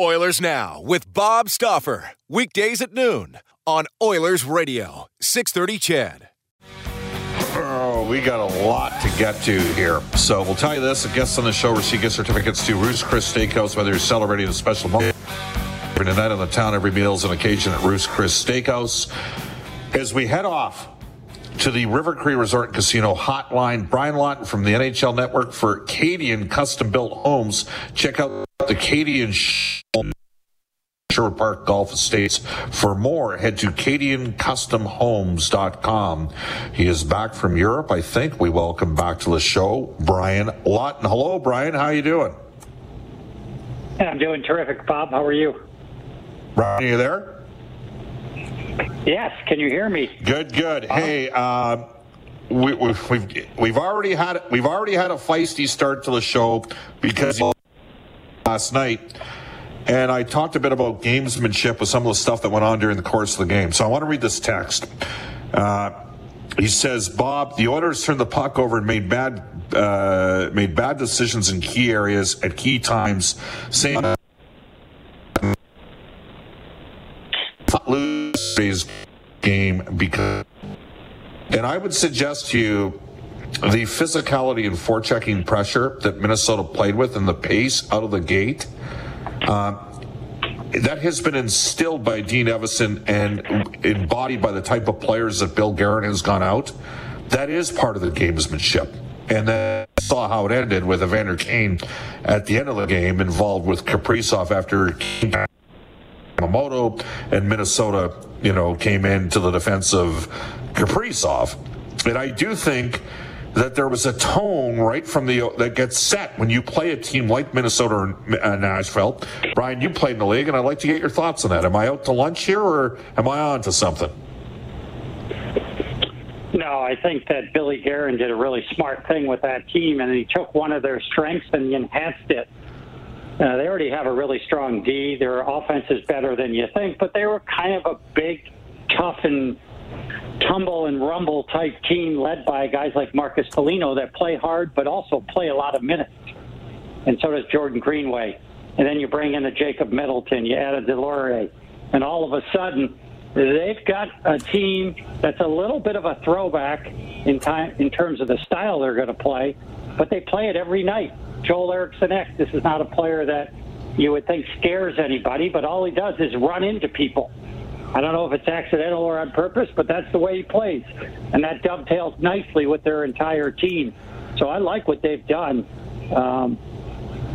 Oilers Now with Bob Stauffer. Weekdays at noon on Oilers Radio, 630 CHED. Oh, we got a lot to get to here. So we'll tell you this. The guests on the show receive gift certificates to Ruth's Chris Steakhouse, whether you're celebrating a special moment. Every night on the town, every meal is an occasion at Ruth's Chris Steakhouse. As we head off to the River Cree Resort and Casino hotline, Brian Lawton from the NHL Network for Cadian Custom Built Homes. Check out the Cadian Sherwood Park Golf Estates. For more, head to CadianCustomHomes.com. He is back from Europe, I think. We welcome back to the show Brian Lawton. Hello, Brian. How you doing? I'm doing terrific, Bob. How are you? Brian, are you there? Yes. Can you hear me? Good, good. Hey, uh, we, we've we've already had we've already had a feisty start to the show because last night, and I talked a bit about gamesmanship with some of the stuff that went on during the course of the game. So I want to read this text. Uh, he says, "Bob, the Oilers turned the puck over and made bad uh, made bad decisions in key areas at key times. Same lose game because." And I would suggest to you the physicality and forechecking pressure that Minnesota played with and the pace out of the gate. Uh, that has been instilled by Dean Evason and embodied by the type of players that Bill Guerin has gone out. That is part of the gamesmanship. And then I saw how it ended with Evander Kane at the end of the game involved with Kaprizov after Yamamoto and Minnesota, you know, came into the defense of Kaprizov. And I do think that there was a tone right from the that gets set when you play a team like Minnesota or uh, Nashville. Brian, you played in the league, and I'd like to get your thoughts on that. Am I out to lunch here, or am I on to something? No, I think that Billy Guerin did a really smart thing with that team, and he took one of their strengths and he enhanced it. Uh, they already have a really strong D. Their offense is better than you think, but they were kind of a big, tough, and tumble and rumble type team led by guys like Marcus Foligno that play hard but also play a lot of minutes. And so does Jordan Greenway. And then you bring in a Jacob Middleton, you add a Deslauriers, and all of a sudden they've got a team that's a little bit of a throwback in time in terms of the style they're going to play, but they play it every night. Joel Eriksson Ek, this is not a player that you would think scares anybody, but all he does is run into people. I don't know if it's accidental or on purpose, but that's the way he plays. And that dovetails nicely with their entire team. So I like what they've done. Um,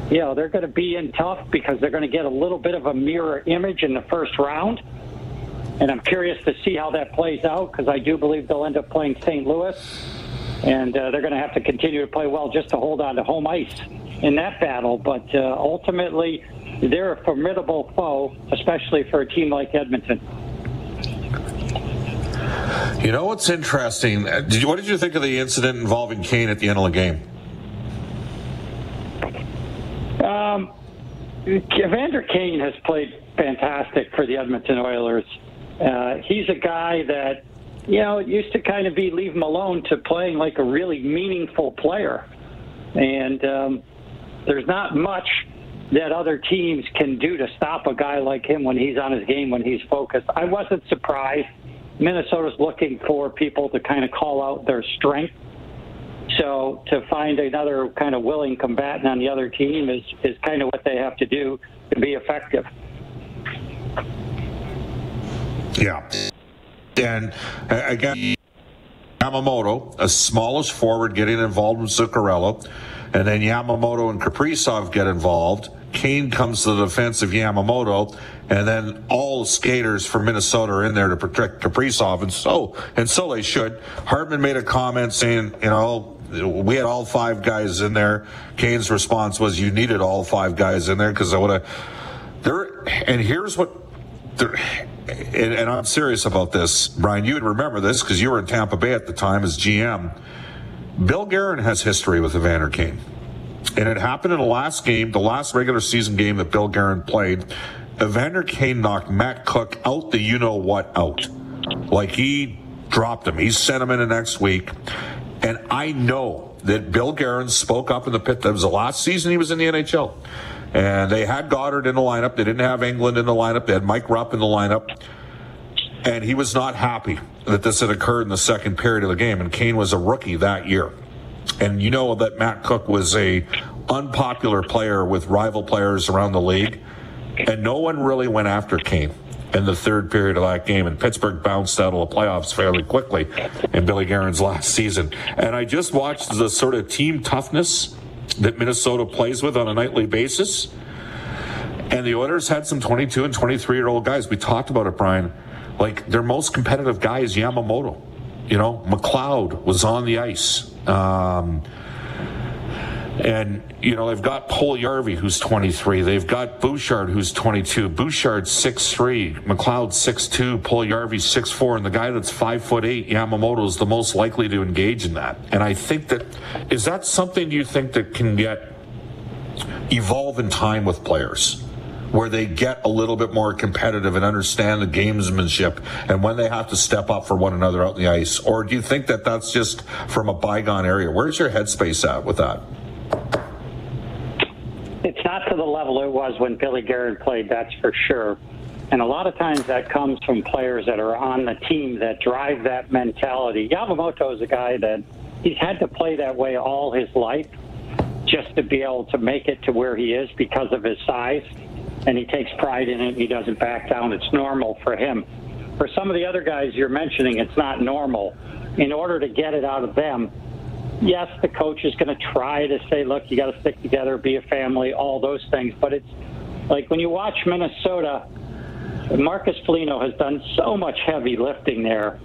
you know, they're going to be in tough because they're going to get a little bit of a mirror image in the first round. And I'm curious to see how that plays out because I do believe they'll end up playing St. Louis. And uh, they're going to have to continue to play well just to hold on to home ice in that battle. But uh, ultimately, they're a formidable foe, especially for a team like Edmonton. You know what's interesting? Did you, what did you think of the incident involving Kane at the end of the game? Um, Evander Kane has played fantastic for the Edmonton Oilers. Uh, he's a guy that, you know, it used to kind of be leave him alone to playing like a really meaningful player. And um, there's not much that other teams can do to stop a guy like him when he's on his game, when he's focused. I wasn't surprised Minnesota's looking for people to kind of call out their strength. So to find another kind of willing combatant on the other team is, is kind of what they have to do to be effective. Yeah. And uh, again, Yamamoto, a smallish forward, getting involved with Zuccarello. And then Yamamoto and Kaprizov get involved. Kane comes to the defense of Yamamoto, and then all skaters from Minnesota are in there to protect Kaprizov, and so and so they should. Hartman made a comment saying, you know, we had all five guys in there. Kane's response was, "You needed all five guys in there because I would have." There and here's what. There, and, and I'm serious about this, Brian. You would remember this because you were in Tampa Bay at the time as GM. Bill Guerin has history with Evander Kane. And it happened in the last game, the last regular season game that Bill Guerin played. Evander Kane knocked Matt Cooke out the you know what out. Like he dropped him. He sent him in the next week. And I know that Bill Guerin spoke up in the pit. That was the last season he was in the NHL. And they had Godard in the lineup. They didn't have Engelland in the lineup. They had Mike Rupp in the lineup. And he was not happy that this had occurred in the second period of the game. And Kane was a rookie that year. And you know that Matt Cooke was a unpopular player with rival players around the league. And no one really went after Kane in the third period of that game. And Pittsburgh bounced out of the playoffs fairly quickly in Billy Guerin's last season. And I just watched the sort of team toughness that Minnesota plays with on a nightly basis. And the Oilers had some 22 and 23 year old guys. We talked about it, Brian. Like their most competitive guy is Yamamoto. You know, McLeod was on the ice. Um, and, you know, they've got Puljujarvi, who's 23. They've got Bouchard, who's 22. Bouchard, 6'3. McLeod, six two. Paul 6'2. Puljujarvi, 6'4. And the guy that's 5'8, Yamamoto, is the most likely to engage in that. And I think that, is that something you think that can get, evolve in time with players? Where they get a little bit more competitive and understand the gamesmanship and when they have to step up for one another out in the ice? Or do you think that that's just from a bygone area? Where's your headspace at with that? It's not to the level it was when Billy Guerin played, that's for sure. And a lot of times that comes from players that are on the team that drive that mentality. Yamamoto is a guy that he's had to play that way all his life just to be able to make it to where he is because of his size. And he takes pride in it and he doesn't back down. It's normal for him. For some of the other guys you're mentioning, it's not normal. In order to get it out of them, yes, the coach is going to try to say, look, you got to stick together, be a family, all those things. But it's like when you watch Minnesota, Marcus Foligno has done so much heavy lifting there.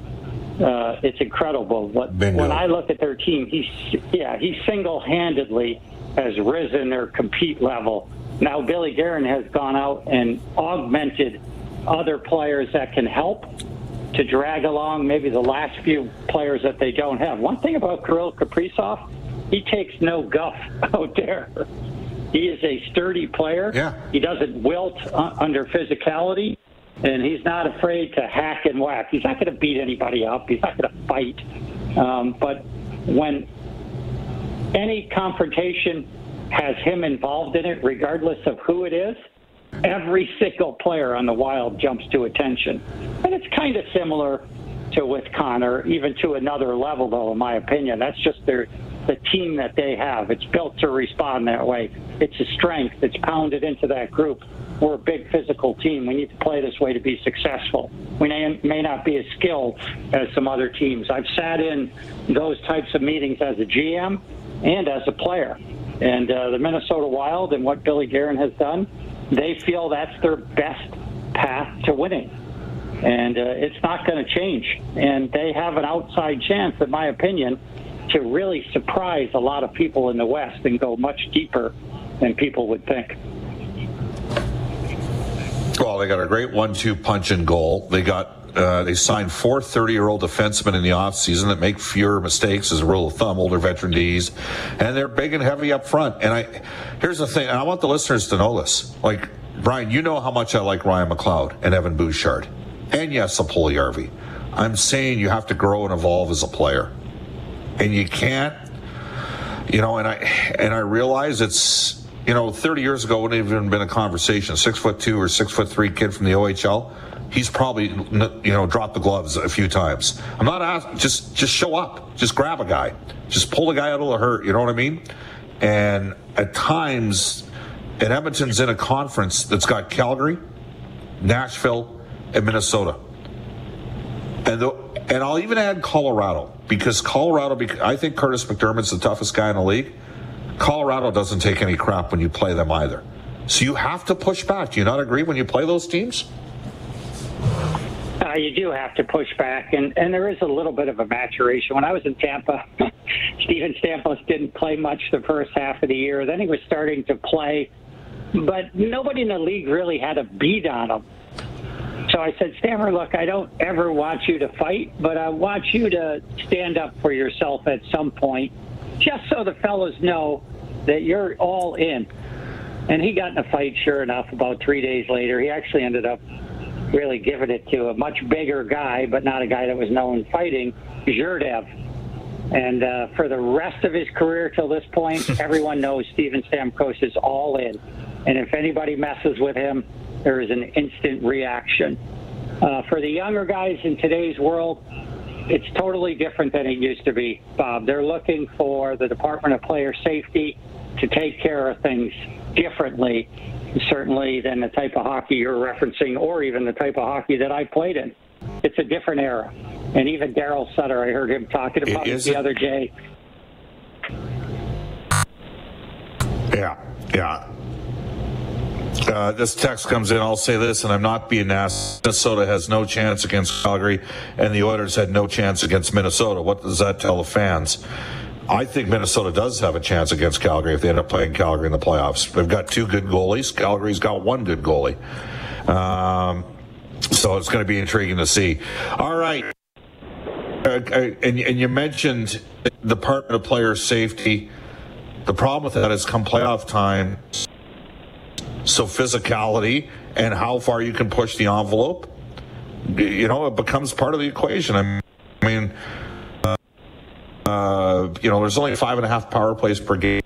Uh, it's incredible. But when I look at their team, he's yeah, he single-handedly has risen their compete level. Now Billy Guerin has gone out and augmented other players that can help to drag along maybe the last few players that they don't have. One thing about Kirill Kaprizov, he takes no guff out there. He is a sturdy player. Yeah. He doesn't wilt uh, under physicality, and he's not afraid to hack and whack. He's not going to beat anybody up. He's not going to fight. Um, but when any confrontation has him involved in it, regardless of who it is, every single player on the Wild jumps to attention. And it's kind of similar to with Connor, even to another level, though, in my opinion. That's just their the team that they have. It's built to respond that way. It's a strength. It's pounded into that group. We're a big physical team. We need to play this way to be successful. We may, may not be as skilled as some other teams. I've sat in those types of meetings as a GM and as a player. And uh, the Minnesota Wild and what Billy Guerin has done, they feel that's their best path to winning. And uh, it's not going to change. And they have an outside chance, in my opinion, to really surprise a lot of people in the West and go much deeper than people would think. Well, they got a great one-two punch and goal. They got uh, they signed four 30-year-old defensemen in the offseason that make fewer mistakes as a rule of thumb, older veteran Ds, and they're big and heavy up front. And I, here's the thing, and I want the listeners to know this. Like Brian, you know how much I like Ryan McLeod and Evan Bouchard, and yes, a Puljujarvi. I'm saying you have to grow and evolve as a player, and you can't. You know, and I and I realize it's you know 30 years ago wouldn't even been a conversation. Six foot two or six foot three kid from the OHL he's probably you know dropped the gloves a few times. I'm not asking, just just show up, just grab a guy, just pull a guy out of the hurt. You know what I mean? And at times, and Edmonton's in a conference that's got Calgary, Nashville, and Minnesota, and the, and I'll even add Colorado because Colorado. I think Kurtis MacDermid's the toughest guy in the league. Colorado doesn't take any crap when you play them either. So you have to push back. Do you not agree when you play those teams? You do have to push back, and, and there is a little bit of a maturation. When I was in Tampa, Steven Stamkos didn't play much the first half of the year. Then he was starting to play, but nobody in the league really had a beat on him. So I said, Stammer, look, I don't ever want you to fight, but I want you to stand up for yourself at some point, just so the fellows know that you're all in. And he got in a fight, sure enough, about three days later. He actually ended up really giving it to a much bigger guy, but not a guy that was known fighting, Zherdev. And uh, for the rest of his career till this point, everyone knows Steven Stamkos is all in. And if anybody messes with him, there is an instant reaction. Uh, for the younger guys in today's world, it's totally different than it used to be, Bob. They're looking for the Department of Player Safety to take care of things differently, certainly than the type of hockey you're referencing or even the type of hockey that I played in. It's a different era. And even Daryl Sutter, I heard him talking about it, it the other day. Yeah, yeah. Uh, this text comes in. I'll say this, and I'm not being nasty. Minnesota has no chance against Calgary, and the Oilers had no chance against Minnesota. What does that tell the fans? I think Minnesota does have a chance against Calgary if they end up playing Calgary in the playoffs. They've got two good goalies. Calgary's got one good goalie. Um, so it's going to be intriguing to see. All right. Uh, uh, and, and you mentioned the Department of Player Safety. The problem with that is come playoff time, so physicality and how far you can push the envelope, you know, it becomes part of the equation. I mean, uh, you know, there's only five and a half power plays per game.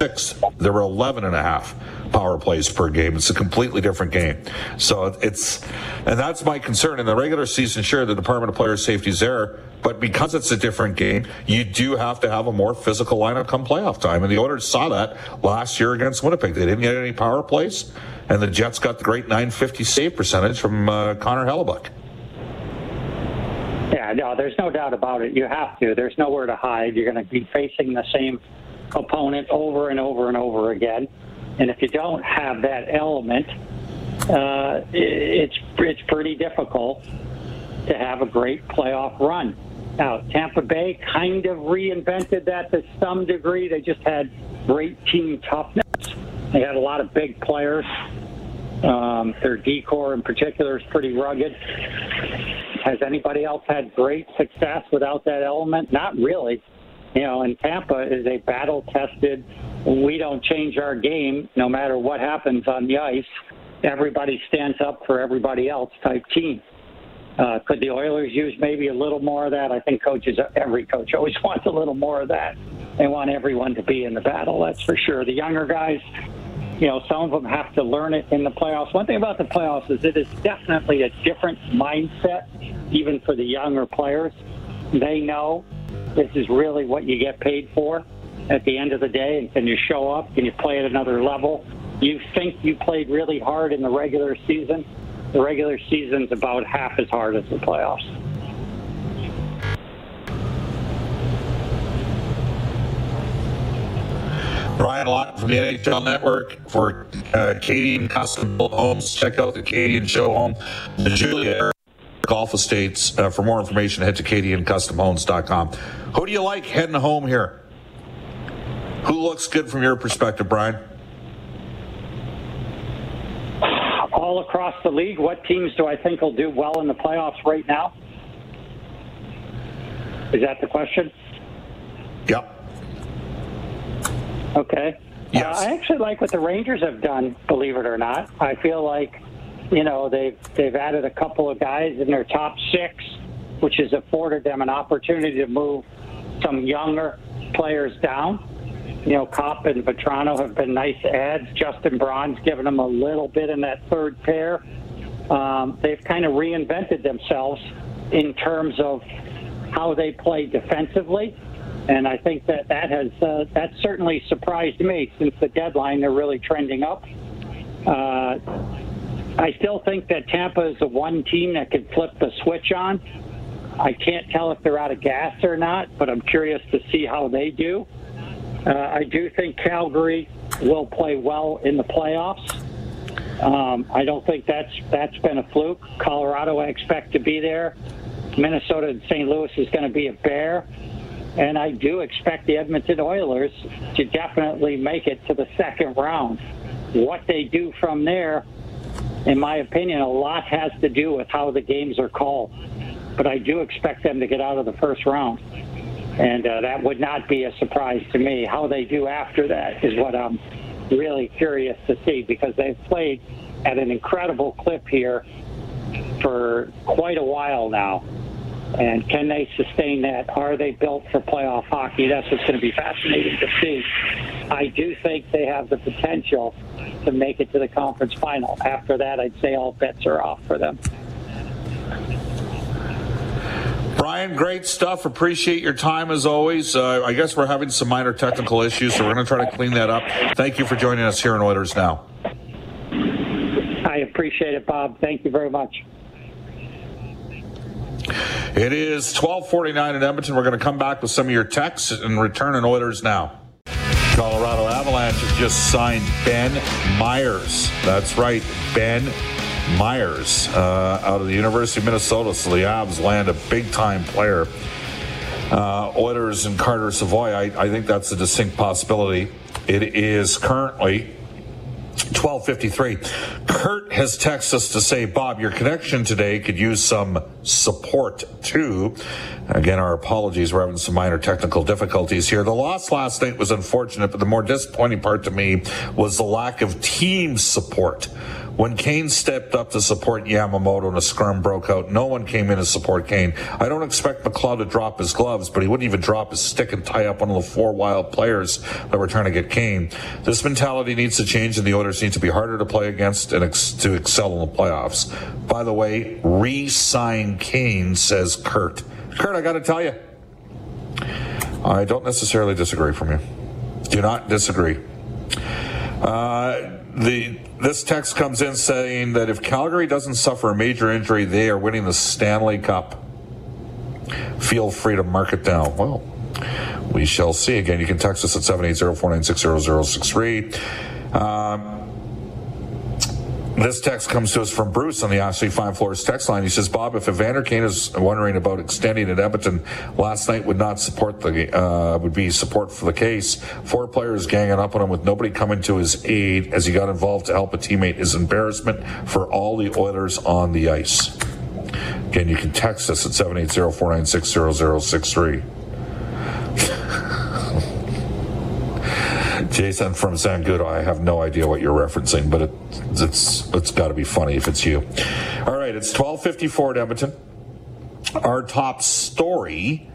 Six, there were 11 and a half power plays per game. It's a completely different game. So it's, and that's my concern. In the regular season, sure, the Department of Player Safety is there, but because it's a different game, you do have to have a more physical lineup come playoff time. And the Oilers saw that last year against Winnipeg. They didn't get any power plays, and the Jets got the great 950 save percentage from uh, Connor Hellebuyck. No, there's no doubt about it. You have to. There's nowhere to hide. You're going to be facing the same opponent over and over and over again. And if you don't have that element, uh, it's it's pretty difficult to have a great playoff run. Now, Tampa Bay kind of reinvented that to some degree. They just had great team toughness. They had a lot of big players. Um, their D corps in particular is pretty rugged. Has anybody else had great success without that element? Not really. You know, and Tampa is a battle tested, we don't change our game no matter what happens on the ice. Everybody stands up for everybody else type team. Uh, could the Oilers use maybe a little more of that? I think coaches, every coach always wants a little more of that. They want everyone to be in the battle, that's for sure. The younger guys, you know, some of them have to learn it in the playoffs. One thing about the playoffs is it is definitely a different mindset, even for the younger players. They know this is really what you get paid for at the end of the day. And can you show up? Can you play at another level? You think you played really hard in the regular season. The regular season's about half as hard as the playoffs. Brian Lawton from the NHL Network for uh, Acadian Custom Homes. Check out the Acadian Show Home, the Julia Golf Estates. Uh, for more information, head to CacadianCustomHomes.com. Who do you like heading home here? Who looks good from your perspective, Brian? All across the league, what teams do I think will do well in the playoffs right now? Is that the question? Yep. Okay. Yes. Uh, I actually like what the Rangers have done, believe it or not. I feel like, you know, they've they've added a couple of guys in their top six, which has afforded them an opportunity to move some younger players down. You know, Copp and Vatrano have been nice adds. Justin Braun's given them a little bit in that third pair. Um, they've kind of reinvented themselves in terms of how they play defensively. And I think that that has uh, that certainly surprised me since the deadline. They're really trending up. Uh, I still think that Tampa is the one team that could flip the switch on. I can't tell if they're out of gas or not, but I'm curious to see how they do. Uh, I do think Calgary will play well in the playoffs. Um, I don't think that's that's been a fluke. Colorado, I expect to be there. Minnesota and St. Louis is going to be a bear. And I do expect the Edmonton Oilers to definitely make it to the second round. What they do from there, in my opinion, a lot has to do with how the games are called. But I do expect them to get out of the first round. And uh, that would not be a surprise to me. How they do after that is what I'm really curious to see because they've played at an incredible clip here for quite a while now. And can they sustain that? Are they built for playoff hockey? That's what's going to be fascinating to see. I do think they have the potential to make it to the conference final. After that, I'd say all bets are off for them. Brian, great stuff. Appreciate your time as always. Uh, I guess we're having some minor technical issues, so we're going to try to clean that up. Thank you for joining us here in Oilers Now. I appreciate it, Bob. Thank you very much. It is 1249 in Edmonton. We're going to come back with some of your texts and return in Oilers now. Colorado Avalanche has just signed Ben Meyers. That's right, Ben Meyers uh, out of the University of Minnesota. So the Avs land a big time player. Uh, Oilers and Carter Savoie, I, I think that's a distinct possibility. It is currently 1253. Kurt has texted us to say, Bob, your connection today could use some support too. Again, our apologies. We're having some minor technical difficulties here. The loss last night was unfortunate, but the more disappointing part to me was the lack of team support. When Kane stepped up to support Yamamoto and a scrum broke out, no one came in to support Kane. I don't expect McLeod to drop his gloves, but he wouldn't even drop his stick and tie up one of the four wild players that were trying to get Kane. This mentality needs to change, and the Oilers need to be harder to play against and ex- to excel in the playoffs. By the way, re-sign Kane, says Kurt. Kurt, I got to tell you, I don't necessarily disagree from you. Do not disagree. Uh, the this text comes in saying that if Calgary doesn't suffer a major injury, they are winning the Stanley Cup. Feel free to mark it down. Well, we shall see. Again, you can text us at 780-496-0063. Um, this text comes to us from Bruce on the Ashley Fine Floors text line. He says, Bob, if Evander Kane is wondering about extending at Edmonton, last night would not support the, uh, would be support for the case. Four players ganging up on him with nobody coming to his aid as he got involved to help a teammate is embarrassment for all the Oilers on the ice. Again, you can text us at 780-496-0063. Jason from Gudo, I have no idea what you're referencing, but it, it's it's got to be funny if it's you. All right, it's 12:54 at Edmonton. Our top story.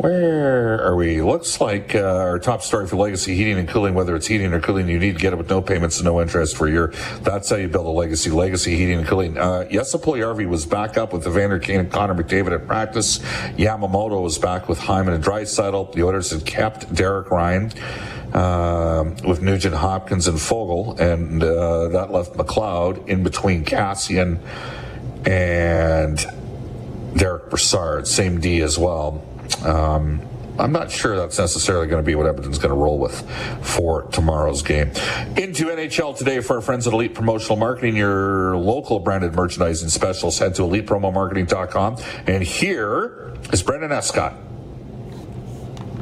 Where are we? Looks like uh, our top story for Legacy Heating and Cooling, whether it's heating or cooling, you need to get it with no payments and no interest for a year. That's how you build a legacy. Legacy Heating and Cooling. Uh, Jesse Puljujärvi was back up with Evander Kane and Connor McDavid at practice. Yamamoto was back with Hyman and Draisaitl. The Oilers had kept Derek Ryan uh, with Nugent Hopkins and Foegele, and uh, that left McLeod in between Kassian and Derick Brassard, same D as well. Um, I'm not sure that's necessarily going to be what Edmonton's going to roll with for tomorrow's game. Into NHL today for our friends at Elite Promotional Marketing, your local branded merchandising specials. Head to elitepromomarketing.com. And here is Brendan Escott.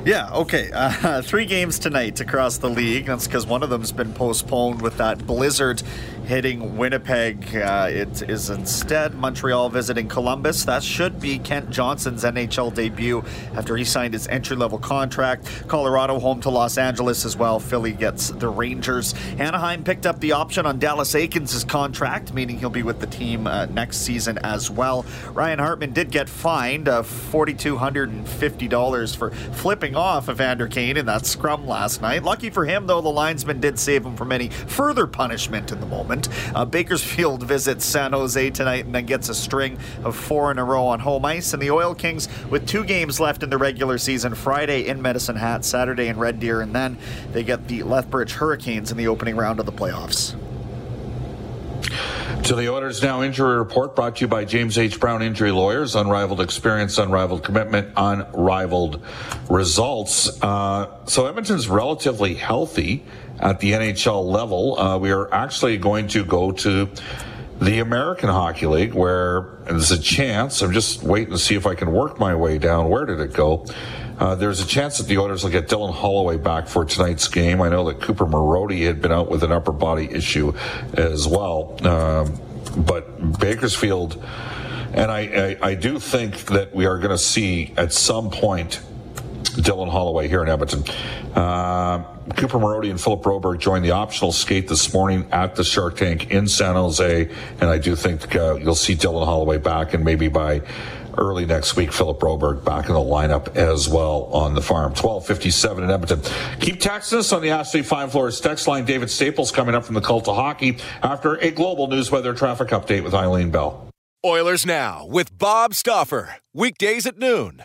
Yeah, okay. Uh, three games tonight across the league. That's because one of them's been postponed with that blizzard hitting Winnipeg. Uh, it is instead Montreal visiting Columbus. That should be Kent Johnson's NHL debut after he signed his entry level contract. Colorado home to Los Angeles as well. Philly gets the Rangers. Anaheim picked up the option on Dallas Eakins' contract, meaning he'll be with the team uh, next season as well. Ryan Hartman did get fined uh, $4,250 for flipping off Evander Kane in that scrum last night. Lucky for him, though, the linesman did save him from any further punishment in the moment. Uh, Bakersfield visits San Jose tonight and then gets a string of four in a row on home ice. And the Oil Kings, with two games left in the regular season, Friday in Medicine Hat, Saturday in Red Deer, and then they get the Lethbridge Hurricanes in the opening round of the playoffs. To the Oilers Now Injury Report brought to you by James H. Brown Injury Lawyers. Unrivaled experience, unrivaled commitment, unrivaled results. Uh, so Edmonton's relatively healthy at the NHL level. Uh, we are actually going to go to the American Hockey League where there's a chance. I'm just waiting to see if I can work my way down. Where did it go? Uh, there's a chance that the Oilers will get Dylan Holloway back for tonight's game. I know that Cooper Marody had been out with an upper body issue as well. Um, but Bakersfield, and I, I, I do think that we are going to see at some point Dylan Holloway here in Edmonton. Uh, Cooper Marody and Philip Broberg joined the optional skate this morning at the Shark Tank in San Jose, and I do think uh, you'll see Dylan Holloway back, and maybe by early next week, Philip Broberg back in the lineup as well on the farm. 1257 in Edmonton. Keep texting us on the Ashley Fine Floors text line. David Staples coming up from the cult of hockey after a global news weather traffic update with Eileen Bell. Oilers Now with Bob Stauffer. Weekdays at noon